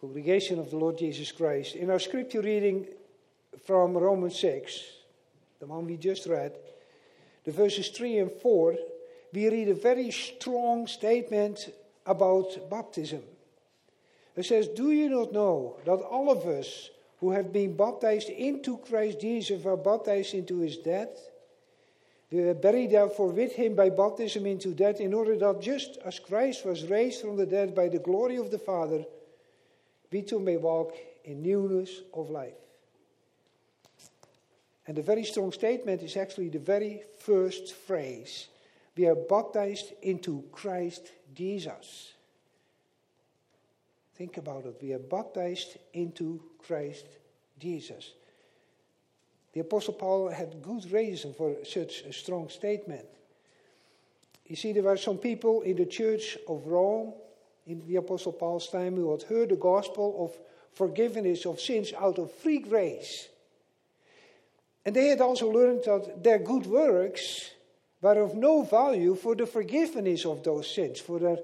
congregation of the Lord Jesus Christ. In our scripture reading from Romans 6, the one we just read, the verses 3 and 4, we read a very strong statement about baptism. It says, Do you not know that all of us who have been baptized into Christ Jesus were baptized into his death? We were buried therefore with him by baptism into death, in order that just as Christ was raised from the dead by the glory of the Father, we too may walk in newness of life. And the very strong statement is actually the very first phrase. We are baptized into Christ Jesus. Think about it. We are baptized into Christ Jesus. The Apostle Paul had good reason for such a strong statement. You see, there were some people in the church of Rome in the Apostle Paul's time who had heard the gospel of forgiveness of sins out of free grace. And they had also learned that their good works were of no value for the forgiveness of those sins, for their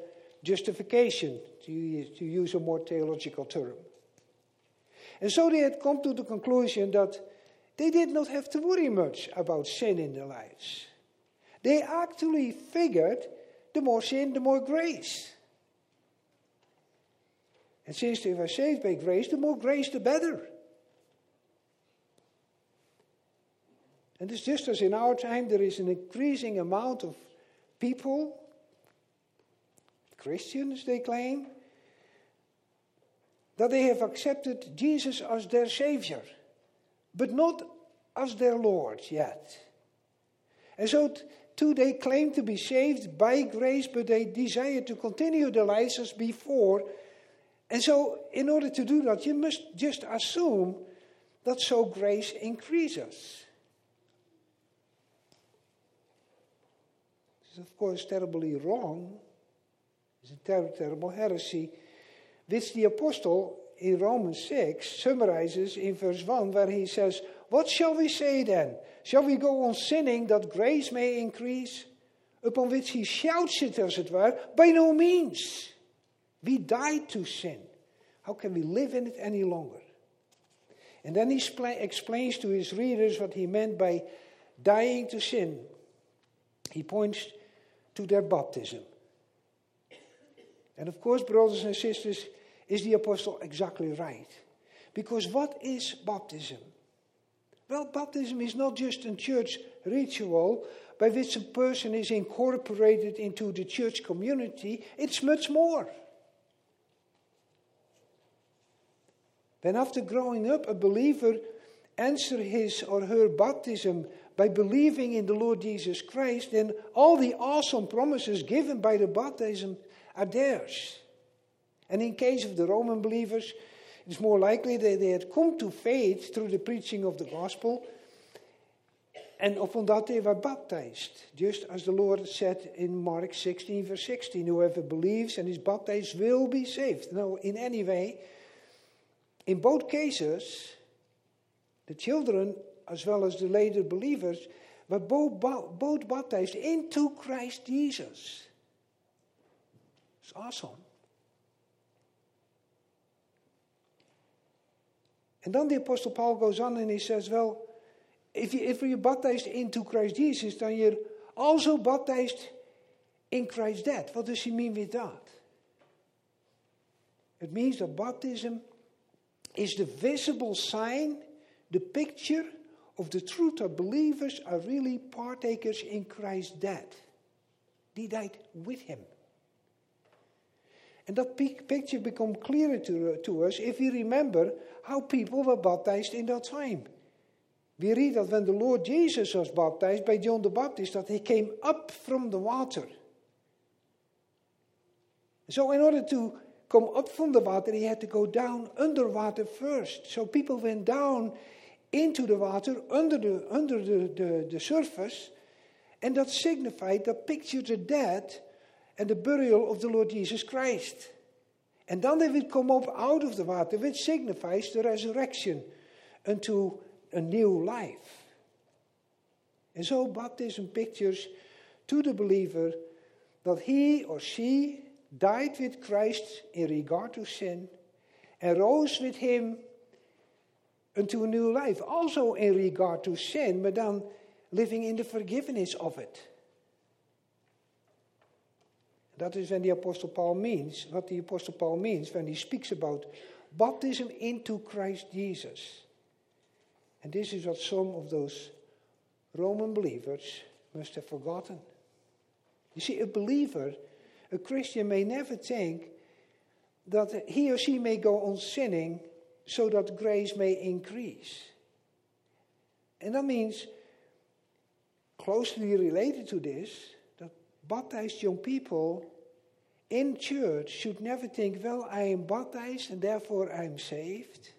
justification, to, to use a more theological term. And so they had come to the conclusion that they did not have to worry much about sin in their lives. They actually figured the more sin, the more grace. And since they were saved by grace, the more grace, the better. And it's just as in our time, there is an increasing amount of people Christians, they claim, that they have accepted Jesus as their Savior, but not as their Lord yet. And so, too, they claim to be saved by grace, but they desire to continue their lives as before. And so, in order to do that, you must just assume that so grace increases. This is, of course, terribly wrong. It's a ter- terrible heresy, which the apostle in Romans 6 summarizes in verse 1, where he says, What shall we say then? Shall we go on sinning that grace may increase? Upon which he shouts it, as it were, By no means. We died to sin. How can we live in it any longer? And then he explains to his readers what he meant by dying to sin. He points to their baptism. And of course, brothers and sisters, is the apostle exactly right? Because what is baptism? Well, baptism is not just a church ritual by which a person is incorporated into the church community, it's much more. When after growing up, a believer answers his or her baptism by believing in the Lord Jesus Christ, then all the awesome promises given by the baptism are theirs. And in case of the Roman believers, it's more likely that they had come to faith through the preaching of the gospel. And upon that they were baptized, just as the Lord said in Mark 16, verse 16 Whoever believes and is baptized will be saved. Now, in any way, in both cases, the children as well as the later believers were both, both baptized into Christ Jesus. It's awesome. And then the Apostle Paul goes on and he says, Well, if, you, if you're baptized into Christ Jesus, then you're also baptized in Christ's death. What does he mean with that? It means that baptism is the visible sign, the picture of the truth that believers are really partakers in Christ's death. They died with him. And that picture becomes clearer to, to us if we remember how people were baptized in that time. We read that when the Lord Jesus was baptized by John the Baptist, that he came up from the water. So, in order to come up from the water, he had to go down under water first. So, people went down into the water under the, under the, the, surface, and that signified, that pictured the death and the burial of the Lord Jesus Christ. And then they would come up out of the water, which signifies the resurrection unto a new life. And so baptism pictures to the believer that he or she died with Christ in regard to sin, and rose with him unto a new life. Also in regard to sin, but then living in the forgiveness of it. That is when the Apostle Paul means, what the Apostle Paul means when he speaks about baptism into Christ Jesus. And this is what some of those Roman believers must have forgotten. You see, a believer, a Christian, may never think that he or she may go on sinning so that grace may increase. And that means, closely related to this, that baptized young people in church should never think, well, I am baptized and therefore I am saved,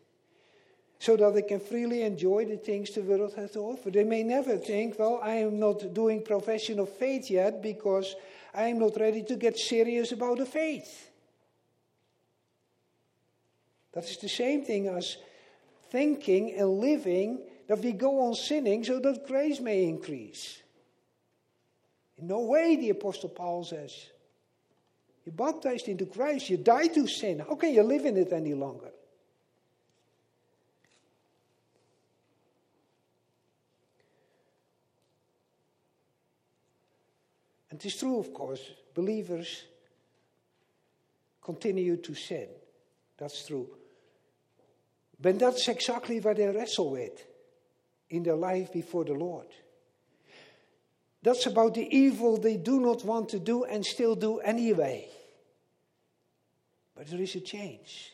so that they can freely enjoy the things the world has to offer. They may never think, well, I am not doing profession of faith yet because I am not ready to get serious about the faith. That is the same thing as thinking and living that we go on sinning so that grace may increase. In no way, the Apostle Paul says. You're baptized into Christ, you die to sin. How can you live in it any longer? It is true, of course, believers continue to sin. That's true. But that's exactly what they wrestle with in their life before the Lord. That's about the evil they do not want to do and still do anyway. But there is a change.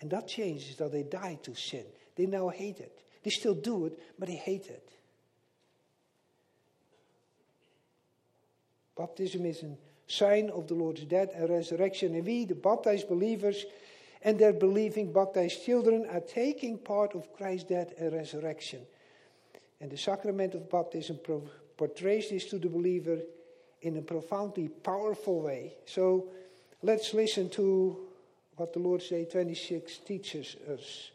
And that change is that they die to sin. They now hate it. They still do it, but they hate it. Baptism is a sign of the Lord's death and resurrection. And we, the baptized believers, and their believing baptized children are taking part of Christ's death and resurrection. And the sacrament of baptism portrays this to the believer in a profoundly powerful way. So let's listen to what the Lord's Day 26 teaches us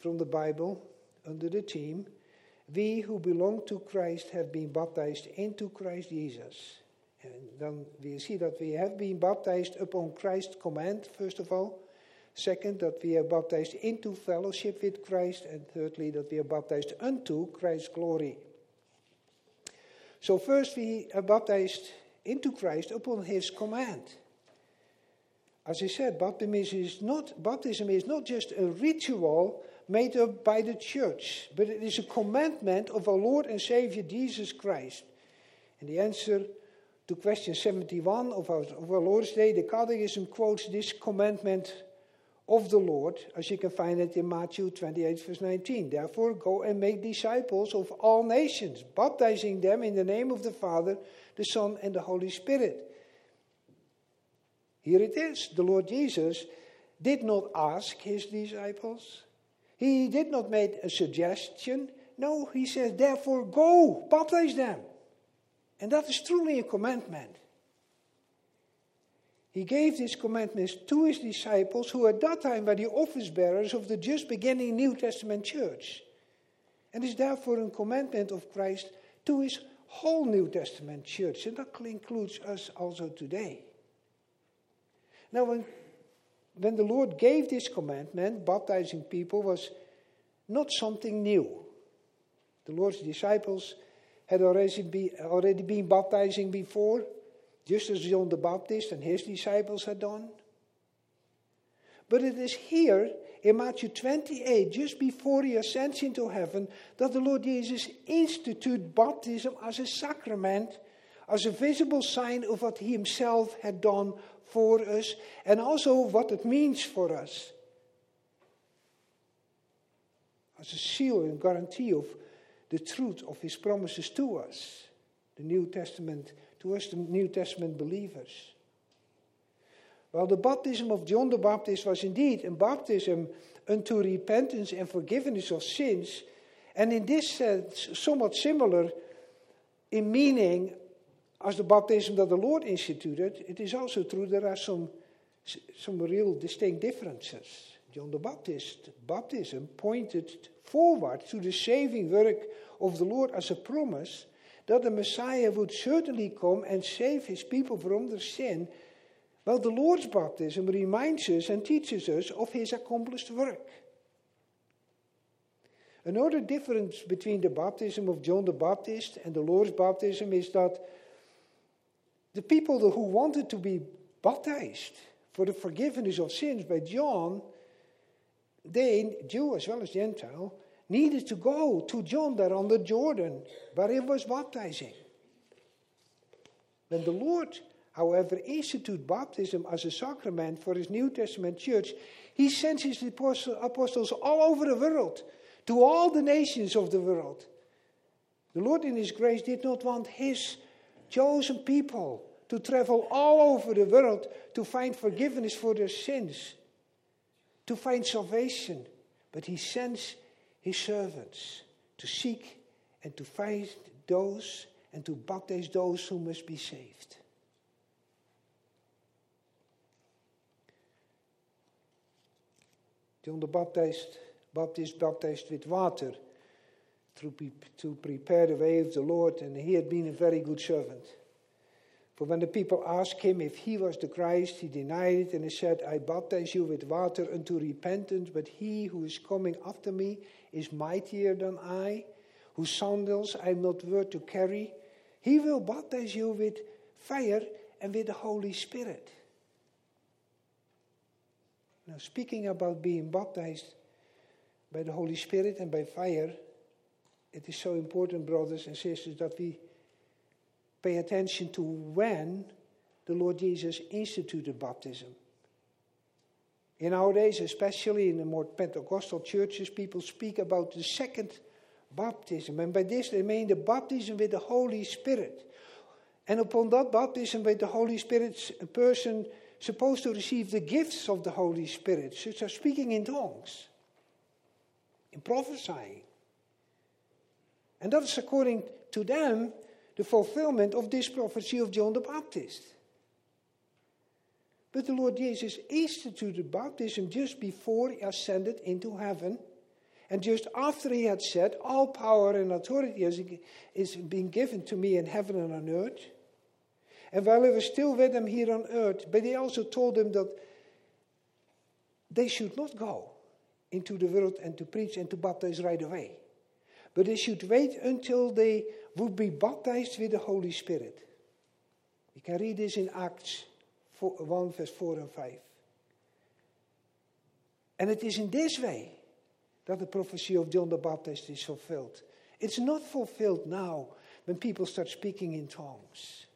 from the Bible under the theme We who belong to Christ have been baptized into Christ Jesus. And then we see that we have been baptized upon Christ's command, first of all. Second, that we are baptized into fellowship with Christ. And thirdly, that we are baptized unto Christ's glory. So, first, we are baptized into Christ upon his command. As I said, baptism is not, baptism is not just a ritual made up by the church, but it is a commandment of our Lord and Savior Jesus Christ. And the answer to question 71 of our, of our Lord's Day, the Catechism quotes this commandment of the Lord, as you can find it in Matthew 28, verse 19. Therefore, go and make disciples of all nations, baptizing them in the name of the Father, the Son, and the Holy Spirit. Here it is. The Lord Jesus did not ask his disciples, he did not make a suggestion. No, he says, therefore, go, baptize them. And that is truly a commandment. He gave these commandments to his disciples, who at that time were the office bearers of the just beginning New Testament church. And is therefore a commandment of Christ to his whole New Testament church. And that includes us also today. Now, when, when the Lord gave this commandment, baptizing people was not something new. The Lord's disciples had already, be, already been baptizing before just as John the Baptist and his disciples had done. But it is here in Matthew 28, just before he ascends into heaven, that the Lord Jesus instituted baptism as a sacrament, as a visible sign of what he himself had done for us, and also what it means for us. As a seal and guarantee of the truth of his promises to us. The New Testament to us, the New Testament believers. Well, the baptism of John the Baptist was indeed a baptism unto repentance and forgiveness of sins, and in this sense, somewhat similar in meaning as the baptism that the Lord instituted. It is also true there are some, some real distinct differences. John the Baptist baptism pointed forward to the saving work of the Lord as a promise that the Messiah would certainly come and save his people from their sin Well, the Lord's baptism reminds us and teaches us of his accomplished work. Another difference between the baptism of John the Baptist and the Lord's baptism is that the people who wanted to be baptized for the forgiveness of sins by John, they, Jew as well as Gentile, needed to go to John there on the Jordan, where he was baptizing. When the Lord, however, instituted baptism as a sacrament for his New Testament church, he sent his apostles all over the world, to all the nations of the world. The Lord, in his grace, did not want his chosen people to travel all over the world to find forgiveness for their sins, to find salvation, but he sends his servants to seek and to find those and to baptize those who must be saved. John the Baptist, Baptist baptized with water to prepare the way of the Lord, and he had been a very good servant. For when the people asked him if he was the Christ, he denied it and he said, I baptize you with water unto repentance, but he who is coming after me is mightier than I, whose sandals I am not worth to carry. He will baptize you with fire and with the Holy Spirit. Now, speaking about being baptized by the Holy Spirit and by fire, it is so important, brothers and sisters, that we pay attention to when the Lord Jesus instituted baptism. In our days, especially in the more Pentecostal churches, people speak about the second baptism. And by this they mean the baptism with the Holy Spirit. And upon that baptism with the Holy Spirit, a person supposed to receive the gifts of the Holy Spirit, such as speaking in tongues, in prophesying. And that is according to them the fulfillment of this prophecy of John the Baptist. But the Lord Jesus instituted baptism just before he ascended into heaven. And just after he had said, All power and authority is, being given to me in heaven and on earth. And while he was still with them here on earth, but he also told them that they should not go into the world and to preach and to baptize right away. But they should wait until they would be baptized with the Holy Spirit. You can read this in Acts 1, verse 4 and 5. And it is in this way that the prophecy of John the Baptist is fulfilled. It's not fulfilled now when people start speaking in tongues.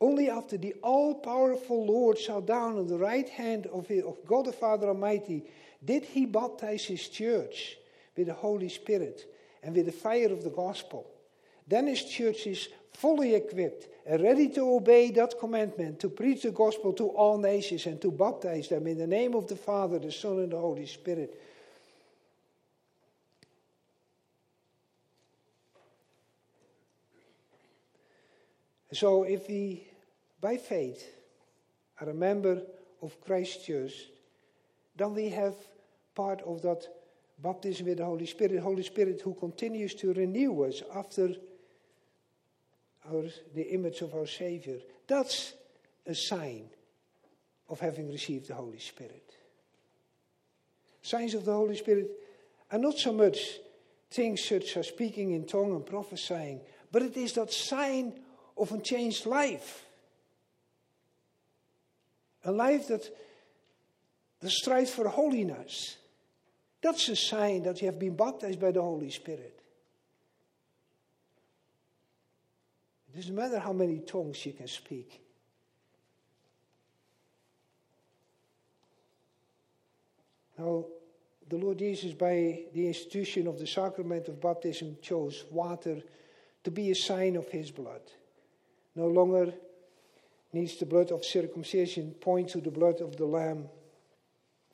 Only after the all powerful Lord shall down on the right hand of God the Father Almighty did he baptize his church with the Holy Spirit and with the fire of the gospel. Then his church is fully equipped and ready to obey that commandment to preach the gospel to all nations and to baptize them in the name of the Father, the Son, and the Holy Spirit. So, if we, by faith, are a member of Christ's church, then we have part of that baptism with the Holy Spirit. Holy Spirit who continues to renew us after our, the image of our Savior. That's a sign of having received the Holy Spirit. Signs of the Holy Spirit are not so much things such as speaking in tongue and prophesying, but it is that sign of a changed life. A life that, that strives for holiness. That's a sign that you have been baptized by the Holy Spirit. It doesn't matter how many tongues you can speak. Now, the Lord Jesus, by the institution of the sacrament of baptism, chose water to be a sign of his blood. No longer needs the blood of circumcision point to the blood of the Lamb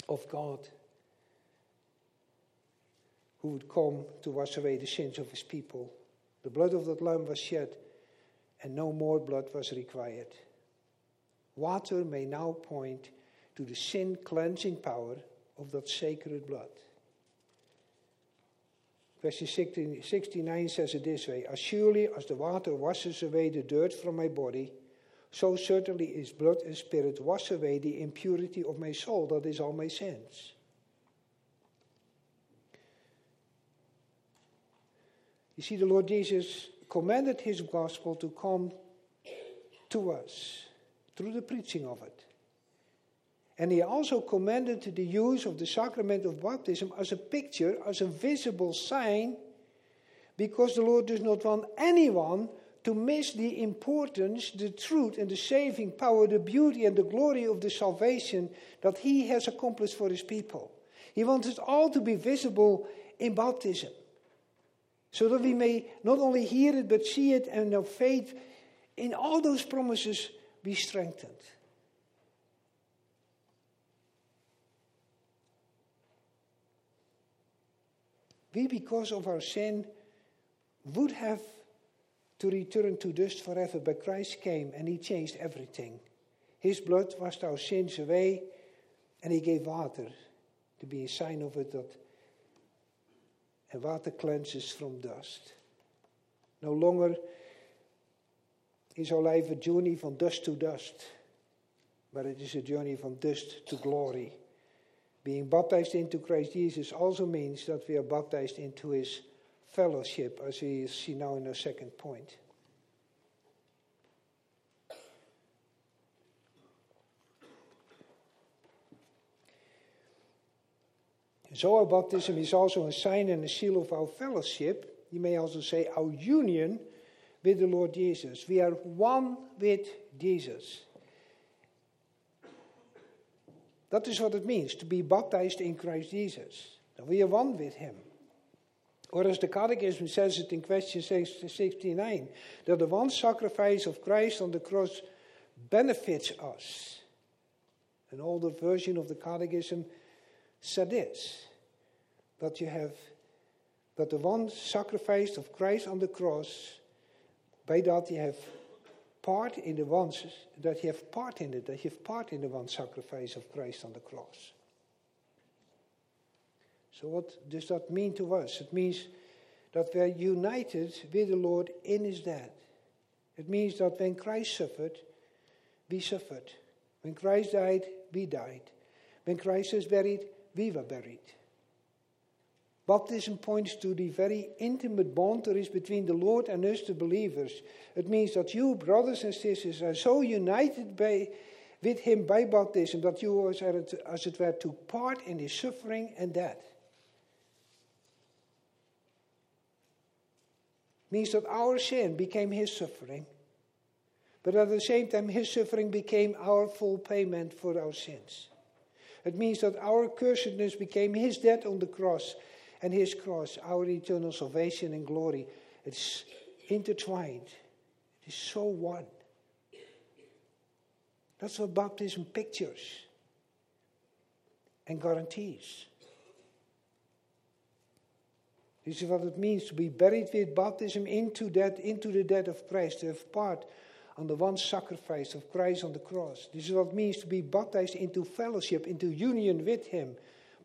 of God who would come to wash away the sins of his people. The blood of that lamb was shed, and no more blood was required. Water may now point to the sin cleansing power of that sacred blood. Verse 69 says it this way As surely as the water washes away the dirt from my body, so certainly his blood and spirit wash away the impurity of my soul, that is all my sins. You see, the Lord Jesus commanded his gospel to come to us through the preaching of it. And he also commanded the use of the sacrament of baptism as a picture, as a visible sign, because the Lord does not want anyone to miss the importance, the truth, and the saving power, the beauty, and the glory of the salvation that he has accomplished for his people. He wants it all to be visible in baptism. So that we may not only hear it, but see it, and our faith in all those promises be strengthened. We, because of our sin, would have to return to dust forever, but Christ came and he changed everything. His blood washed our sins away, and he gave water to be a sign of it that and water cleanses from dust. No longer is our life a journey from dust to dust, but it is a journey from dust to glory. Being baptized into Christ Jesus also means that we are baptized into his fellowship, as we see now in our second point. So our baptism is also a sign and a seal of our fellowship. You may also say our union with the Lord Jesus. We are one with Jesus. That is what it means to be baptized in Christ Jesus. That we are one with Him. Or as the Catechism says it in question 69, that the one sacrifice of Christ on the cross benefits us. An older version of the Catechism said this that you have that the one sacrifice of Christ on the cross, by that you have part in the one that you have part in it, that you have part in the one sacrifice of Christ on the cross. So, what does that mean to us? It means that we're united with the Lord in His death. It means that when Christ suffered, we suffered. When Christ died, we died. When Christ was buried, we were buried. Baptism points to the very intimate bond there is between the Lord and us, the believers. It means that you, brothers and sisters, are so united by, with Him by baptism that you, as it were, took part in His suffering and death. Means that our sin became His suffering, but at the same time, His suffering became our full payment for our sins. It means that our cursedness became His death on the cross and his cross, our eternal salvation and glory. It's intertwined. It is so one. That's what baptism pictures and guarantees. This is what it means to be buried with baptism into that, into the death of Christ, to have part on the one sacrifice of Christ on the cross. This is what it means to be baptized into fellowship, into union with Him.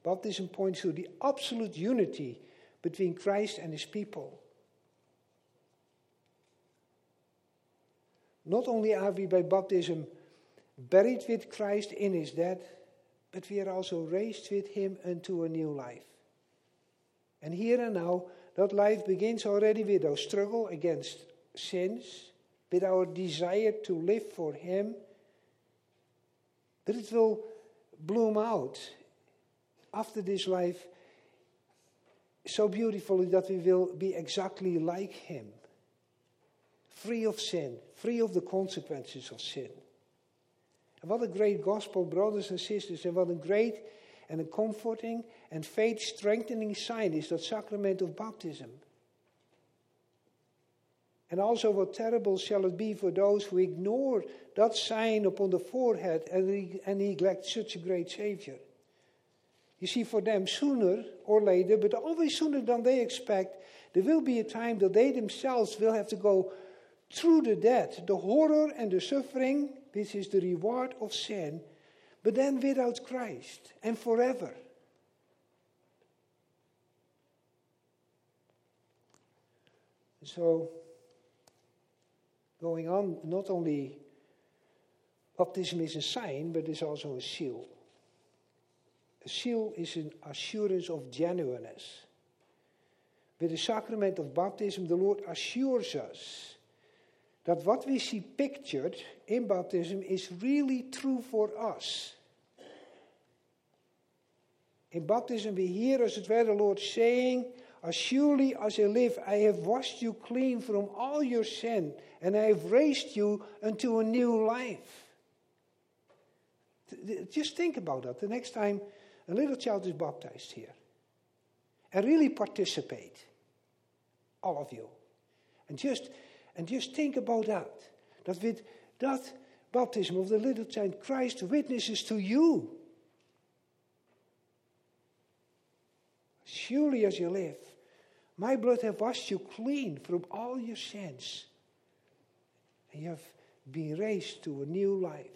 Baptism points to the absolute unity between Christ and his people. Not only are we by baptism buried with Christ in his death, but we are also raised with him unto a new life. And here and now, that life begins already with our struggle against sins, with our desire to live for him. That it will bloom out after this life so beautifully that we will be exactly like Him, free of sin, free of the consequences of sin. And what a great gospel, brothers and sisters, and what a great and a comforting and faith strengthening sign is that sacrament of baptism. And also, what terrible shall it be for those who ignore that sign upon the forehead and, and neglect such a great Savior. You see, for them, sooner or later, but always sooner than they expect, there will be a time that they themselves will have to go through the death, the horror and the suffering, which is the reward of sin, but then without Christ and forever. So, going on, not only Baptism is a sign, but it's also a seal. A seal is an assurance of genuineness. With the sacrament of baptism, the Lord assures us that what we see pictured in baptism is really true for us. In baptism, we hear, as it were, the Lord saying, As surely as I live, I have washed you clean from all your sin, and I have raised you unto a new life. Just think about that the next time a little child is baptized here. And really participate, all of you. And just, and just think about that. That with that baptism of the little child, Christ witnesses to you. Surely as you live, my blood have washed you clean from all your sins. And you have been raised to a new life.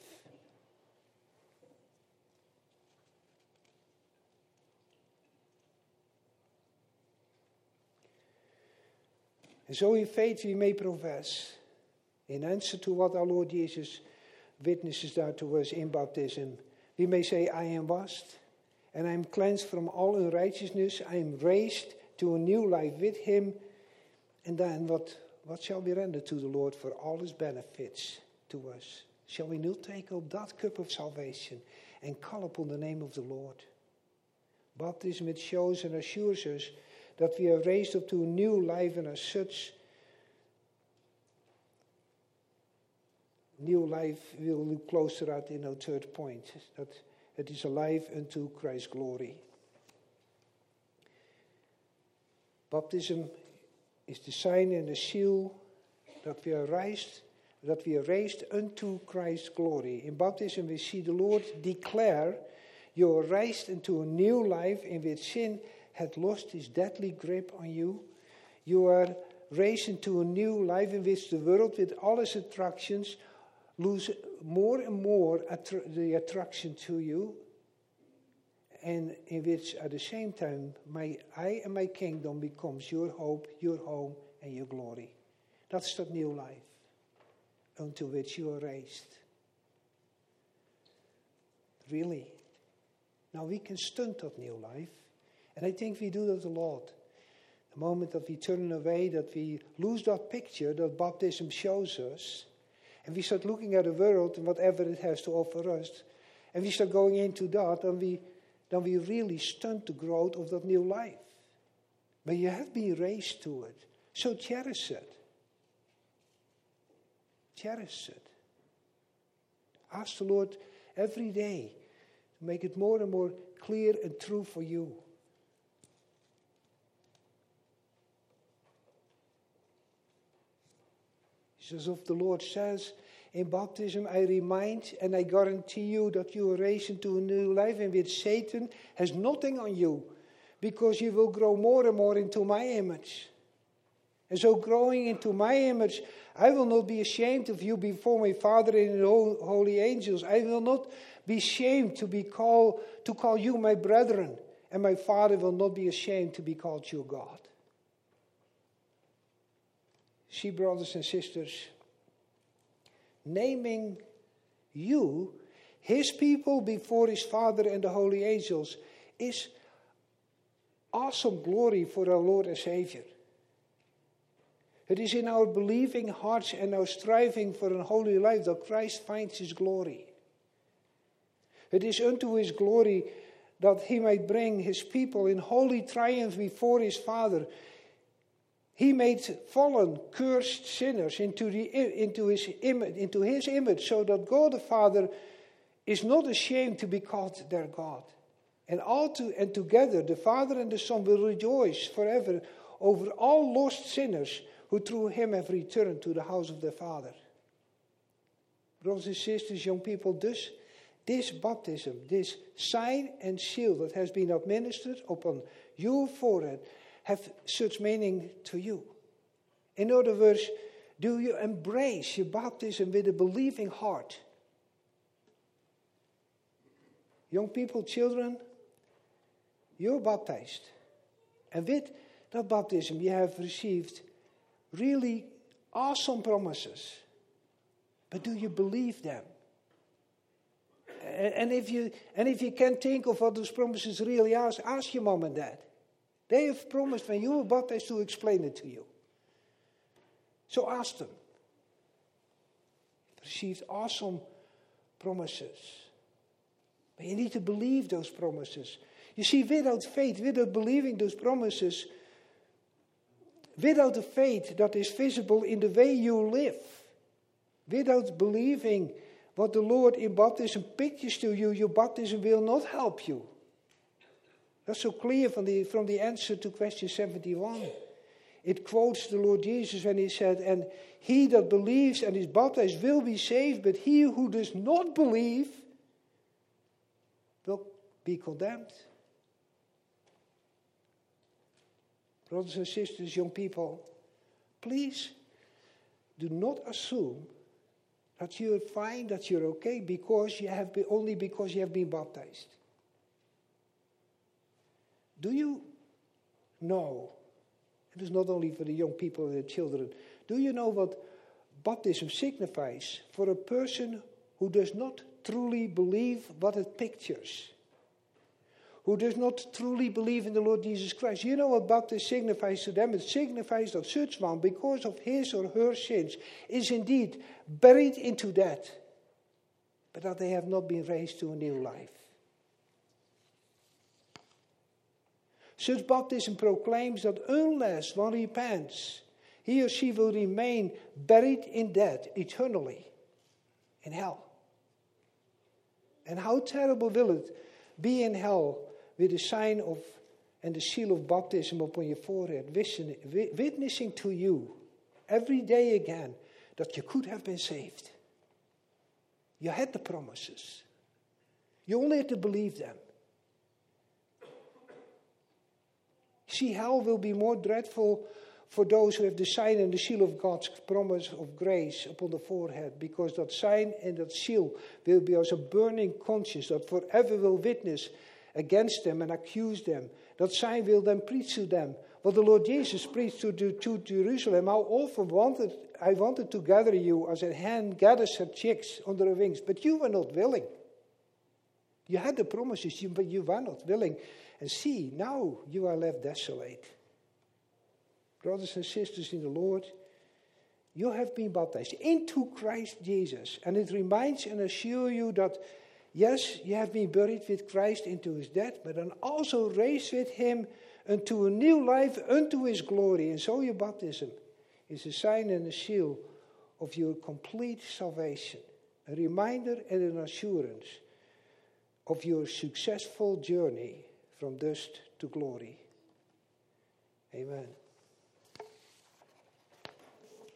And so in faith we may profess, in answer to what our Lord Jesus witnesses there to us in baptism, we may say, I am washed and I am cleansed from all unrighteousness. I am raised to a new life with him. And then what, what shall we render to the Lord for all his benefits to us? Shall we not take up that cup of salvation and call upon the name of the Lord? Baptism, it shows and assures us that we are raised up to a new life, and as such, new life we'll look closer at in our third point that it is a life unto Christ's glory. Baptism is the sign and the seal that we are raised, that we are raised unto Christ's glory. In baptism, we see the Lord declare, You are raised into a new life in which sin had lost its deadly grip on you. You are raised into a new life in which the world, with all its attractions, lose more and more the attraction to you, and in which, at the same time, my I and my kingdom becomes your hope, your home, and your glory. That's that new life unto which you are raised. Really. Now we can stunt that new life and I think we do that a lot. The moment that we turn away, that we lose that picture that baptism shows us, and we start looking at the world and whatever it has to offer us, and we start going into that, and we, then we really stunt the growth of that new life. But you have been raised to it, so cherish it. Cherish it. Ask the Lord every day to make it more and more clear and true for you. Just as if the Lord says in baptism, I remind and I guarantee you that you are raised into a new life in which Satan has nothing on you because you will grow more and more into my image. And so, growing into my image, I will not be ashamed of you before my Father and the holy angels. I will not be ashamed to be called to call you my brethren, and my Father will not be ashamed to be called your God. See, brothers and sisters, naming you, his people before his Father and the holy angels, is awesome glory for our Lord and Savior. It is in our believing hearts and our striving for a holy life that Christ finds his glory. It is unto his glory that he might bring his people in holy triumph before his Father he made fallen, cursed sinners into, the, into, his image, into his image so that God the Father is not ashamed to be called their God. And, all to, and together the Father and the Son will rejoice forever over all lost sinners who through him have returned to the house of their Father. Brothers and sisters, young people, this, this baptism, this sign and seal that has been administered upon your forehead, have such meaning to you? In other words, do you embrace your baptism with a believing heart? Young people, children, you're baptized. And with that baptism, you have received really awesome promises. But do you believe them? And if you and if you can't think of what those promises really are, ask your mom and dad. They have promised when you were baptized to explain it to you. So ask them. Received awesome promises. But you need to believe those promises. You see, without faith, without believing those promises, without the faith that is visible in the way you live, without believing what the Lord in baptism pictures to you, your baptism will not help you. That's so clear from the, from the answer to question 71. It quotes the Lord Jesus when he said, And he that believes and is baptized will be saved, but he who does not believe will be condemned. Brothers and sisters, young people, please do not assume that you're fine, that you're okay, because you have been, only because you have been baptized. Do you know? It is not only for the young people and the children. Do you know what baptism signifies for a person who does not truly believe what it pictures? Who does not truly believe in the Lord Jesus Christ? You know what baptism signifies to them? It signifies that such one, because of his or her sins, is indeed buried into death, but that they have not been raised to a new life. Such baptism proclaims that unless one repents, he or she will remain buried in death eternally in hell. And how terrible will it be in hell with the sign of and the seal of baptism upon your forehead, witnessing to you every day again that you could have been saved. You had the promises. You only had to believe them. See, hell will be more dreadful for those who have the sign and the seal of God's promise of grace upon the forehead, because that sign and that seal will be as a burning conscience that forever will witness against them and accuse them. That sign will then preach to them what the Lord Jesus preached to, to, to Jerusalem. How often wanted I wanted to gather you as a hen gathers her chicks under her wings, but you were not willing. You had the promises, but you were not willing. And see, now you are left desolate. Brothers and sisters in the Lord, you have been baptized into Christ Jesus. And it reminds and assures you that, yes, you have been buried with Christ into his death, but then also raised with him unto a new life, unto his glory. And so your baptism is a sign and a seal of your complete salvation, a reminder and an assurance of your successful journey from dust to glory. Amen.